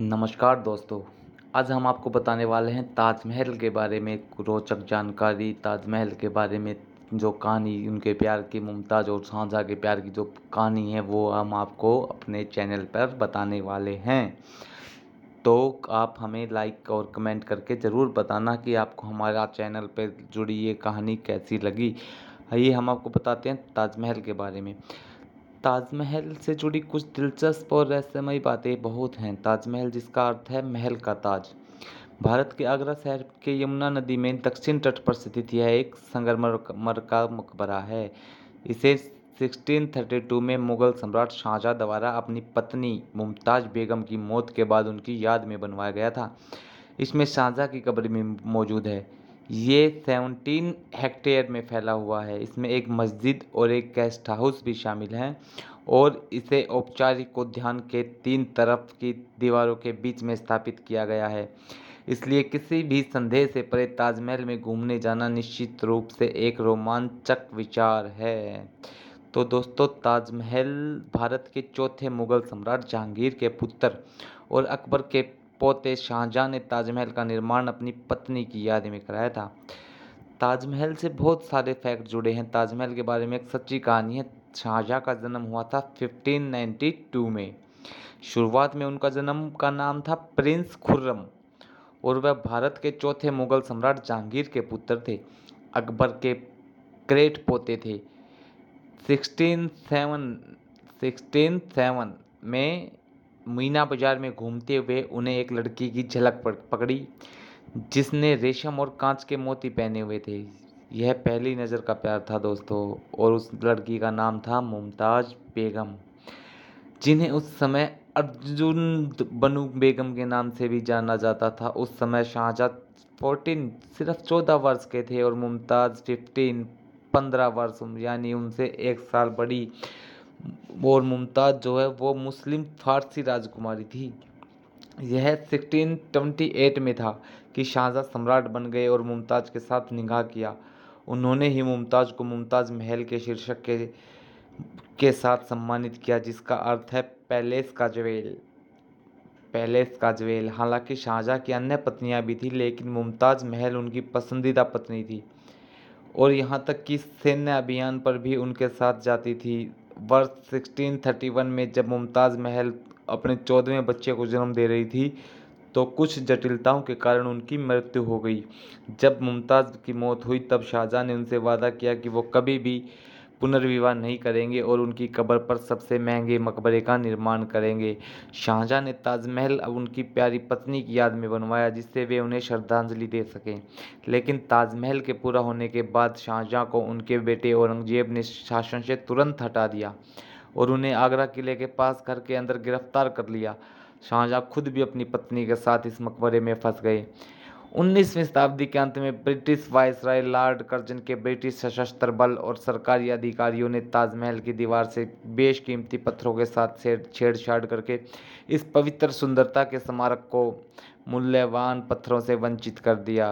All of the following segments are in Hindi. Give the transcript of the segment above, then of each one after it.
नमस्कार दोस्तों, आज हम आपको बताने वाले हैं ताजमहल के बारे में, रोचक जानकारी ताजमहल के बारे में, जो कहानी, उनके प्यार की मुमताज़ और शाहजहाँ के प्यार की जो कहानी है, वो हम आपको अपने चैनल पर बताने वाले हैं। तो आप हमें लाइक और कमेंट करके ज़रूर बताना कि आपको हमारा चैनल पर जुड़ी ये कहानी कैसी लगी। आइए हम आपको बताते हैं ताजमहल के बारे में। ताजमहल से जुड़ी कुछ दिलचस्प और रहस्यमयी बातें बहुत हैं। ताजमहल, जिसका अर्थ है महल का ताज। भारत के आगरा शहर के यमुना नदी में दक्षिण तट पर स्थित यह एक संगमरमर का मकबरा है। इसे 1632 में मुगल सम्राट शाहजहाँ द्वारा अपनी पत्नी मुमताज़ बेगम की मौत के बाद उनकी याद में बनवाया गया था। इसमें शाहजहाँ की कब्र भी मौजूद है। ये सेवनटीन हेक्टेयर में फैला हुआ है। इसमें एक मस्जिद और एक गेस्ट हाउस भी शामिल हैं और इसे औपचारिक उद्यान के तीन तरफ़ की दीवारों के बीच में स्थापित किया गया है। इसलिए किसी भी संदेह से परे ताजमहल में घूमने जाना निश्चित रूप से एक रोमांचक विचार है। तो दोस्तों, ताजमहल भारत के चौथे मुगल सम्राट जहांगीर के पुत्र और अकबर के पोते शाहजहाँ ने ताजमहल का निर्माण अपनी पत्नी की याद में कराया था। ताजमहल से बहुत सारे फैक्ट जुड़े हैं। ताजमहल के बारे में एक सच्ची कहानी है। शाहजहाँ का जन्म हुआ था 1592 में। शुरुआत में उनका जन्म का नाम था प्रिंस खुर्रम और वह भारत के चौथे मुगल सम्राट जहांगीर के पुत्र थे। अकबर के ग्रेट पोते थे। सिक्सटीन सेवन सिक्सटीन सेवन में मीना बाज़ार में घूमते हुए उन्हें एक लड़की की झलक पकड़ी, जिसने रेशम और कांच के मोती पहने हुए थे। यह पहली नज़र का प्यार था दोस्तों, और उस लड़की का नाम था मुमताज़ बेगम, जिन्हें उस समय अर्जुन बनु बेगम के नाम से भी जाना जाता था। उस समय शाहजहाँ फोर्टीन, सिर्फ़ चौदह वर्ष के थे, और मुमताज़ फिफ्टीन, पंद्रह वर्ष यानी उनसे एक साल बड़ी और मुमताज़ जो है, वो मुस्लिम फारसी राजकुमारी थी। यह 1628 में था कि शाहजहाँ सम्राट बन गए और मुमताज़ के साथ निगाह किया। उन्होंने ही मुमताज़ को मुमताज़ महल के शीर्षक के के साथ सम्मानित किया, जिसका अर्थ है पैलेस का जवेल। पैलेस का जवेल। हालाँकि शाहजहाँ की अन्य पत्नियाँ भी थी, लेकिन मुमताज़ महल उनकी पसंदीदा पत्नी थी। और यहाँ तक कि सैन्य अभियान पर भी उनके साथ जाती थी। वर्ष 1631 में जब मुमताज़ महल अपने चौदहवें बच्चे को जन्म दे रही थी तो कुछ जटिलताओं के कारण उनकी मृत्यु हो गई। जब मुमताज़ की मौत हुई, तब शाहजहाँ ने उनसे वादा किया कि वो कभी भी पुनर्विवाह नहीं करेंगे और उनकी कब्र पर सबसे महँगे मकबरे का निर्माण करेंगे। शाहजहाँ ने ताजमहल अब उनकी प्यारी पत्नी की याद में बनवाया, जिससे वे उन्हें श्रद्धांजलि दे सकें। लेकिन ताजमहल के पूरा होने के बाद शाहजहाँ को उनके बेटे औरंगज़ेब ने शासन से तुरंत हटा दिया और उन्हें आगरा किले के पास घर के अंदर गिरफ़्तार कर लिया। शाहजहाँ खुद भी अपनी पत्नी के साथ इस मकबरे में फंस गए। उन्नीसवीं शताब्दी के अंत में ब्रिटिश वायसराय लॉर्ड कर्जन के ब्रिटिश सशस्त्र बल और सरकारी अधिकारियों ने ताजमहल की दीवार से बेशकीमती पत्थरों के साथ छेड़छाड़ करके इस पवित्र सुंदरता के स्मारक को मूल्यवान पत्थरों से वंचित कर दिया।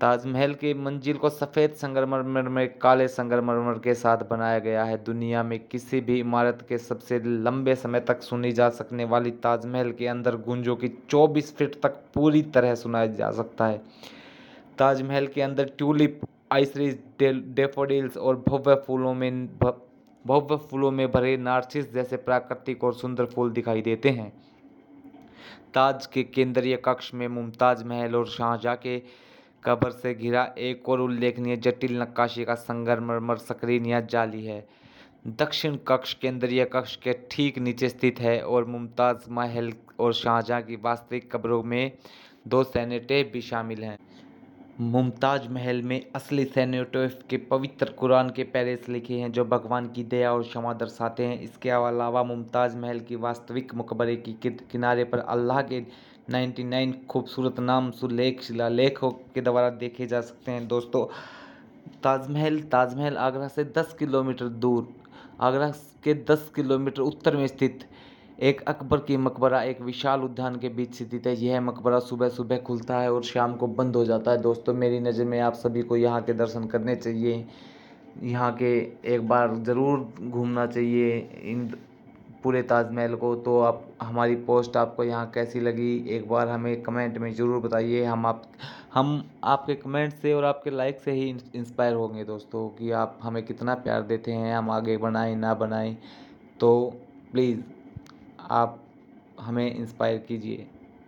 ताजमहल की मंजिल को सफ़ेद संगमरमर में काले संगमरमर के साथ बनाया गया है। दुनिया में किसी भी इमारत के सबसे लंबे समय तक सुनी जा सकने वाली ताजमहल के अंदर गुंजों की 24 फीट तक पूरी तरह सुनाया जा सकता है। ताजमहल के अंदर ट्यूलिप, आइसरीज डेफोडिल्स और भव्य फूलों में भव्य फूलों में भरे नार्सिस जैसे प्राकृतिक और सुंदर फूल दिखाई देते हैं। ताज के केंद्रीय कक्ष में मुमताज़ महल और शाहजहाँ के कब्र से घिरा एक और उल्लेखनीय जटिल नक्काशी का संगमरमर सक्रिय या जाली है। दक्षिण कक्ष केंद्रीय कक्ष के ठीक नीचे स्थित है और मुमताज़ महल और शाहजहाँ की वास्तविक कब्रों में दो सैनेटे भी शामिल हैं। मुमताज़ महल में असली सैनेटेव के पवित्र कुरान के पैरेस लिखे हैं, जो भगवान की दया और क्षमा दर्शाते हैं। इसके अलावा मुमताज़ महल की वास्तविक मकबरे की किनारे पर अल्लाह के 99 खूबसूरत नाम, सुलेख, शिलालेखों के द्वारा देखे जा सकते हैं। दोस्तों ताजमहल ताजमहल आगरा से 10 किलोमीटर दूर, आगरा के 10 किलोमीटर उत्तर में स्थित एक अकबर की मकबरा, एक विशाल उद्यान के बीच स्थित है। यह मकबरा सुबह सुबह खुलता है और शाम को बंद हो जाता है। दोस्तों, मेरी नज़र में आप सभी को यहाँ के दर्शन करने चाहिए। यहाँ के एक बार ज़रूर घूमना चाहिए इन पूरे ताजमहल को। तो आप, हमारी पोस्ट आपको यहाँ कैसी लगी, एक बार हमें कमेंट में ज़रूर बताइए। हम आप, हम आपके कमेंट से और आपके लाइक से ही इंस्पायर होंगे दोस्तों कि आप हमें कितना प्यार देते हैं। हम आगे बनाएँ ना बनाएँ तो प्लीज़ आप हमें इंस्पायर कीजिए।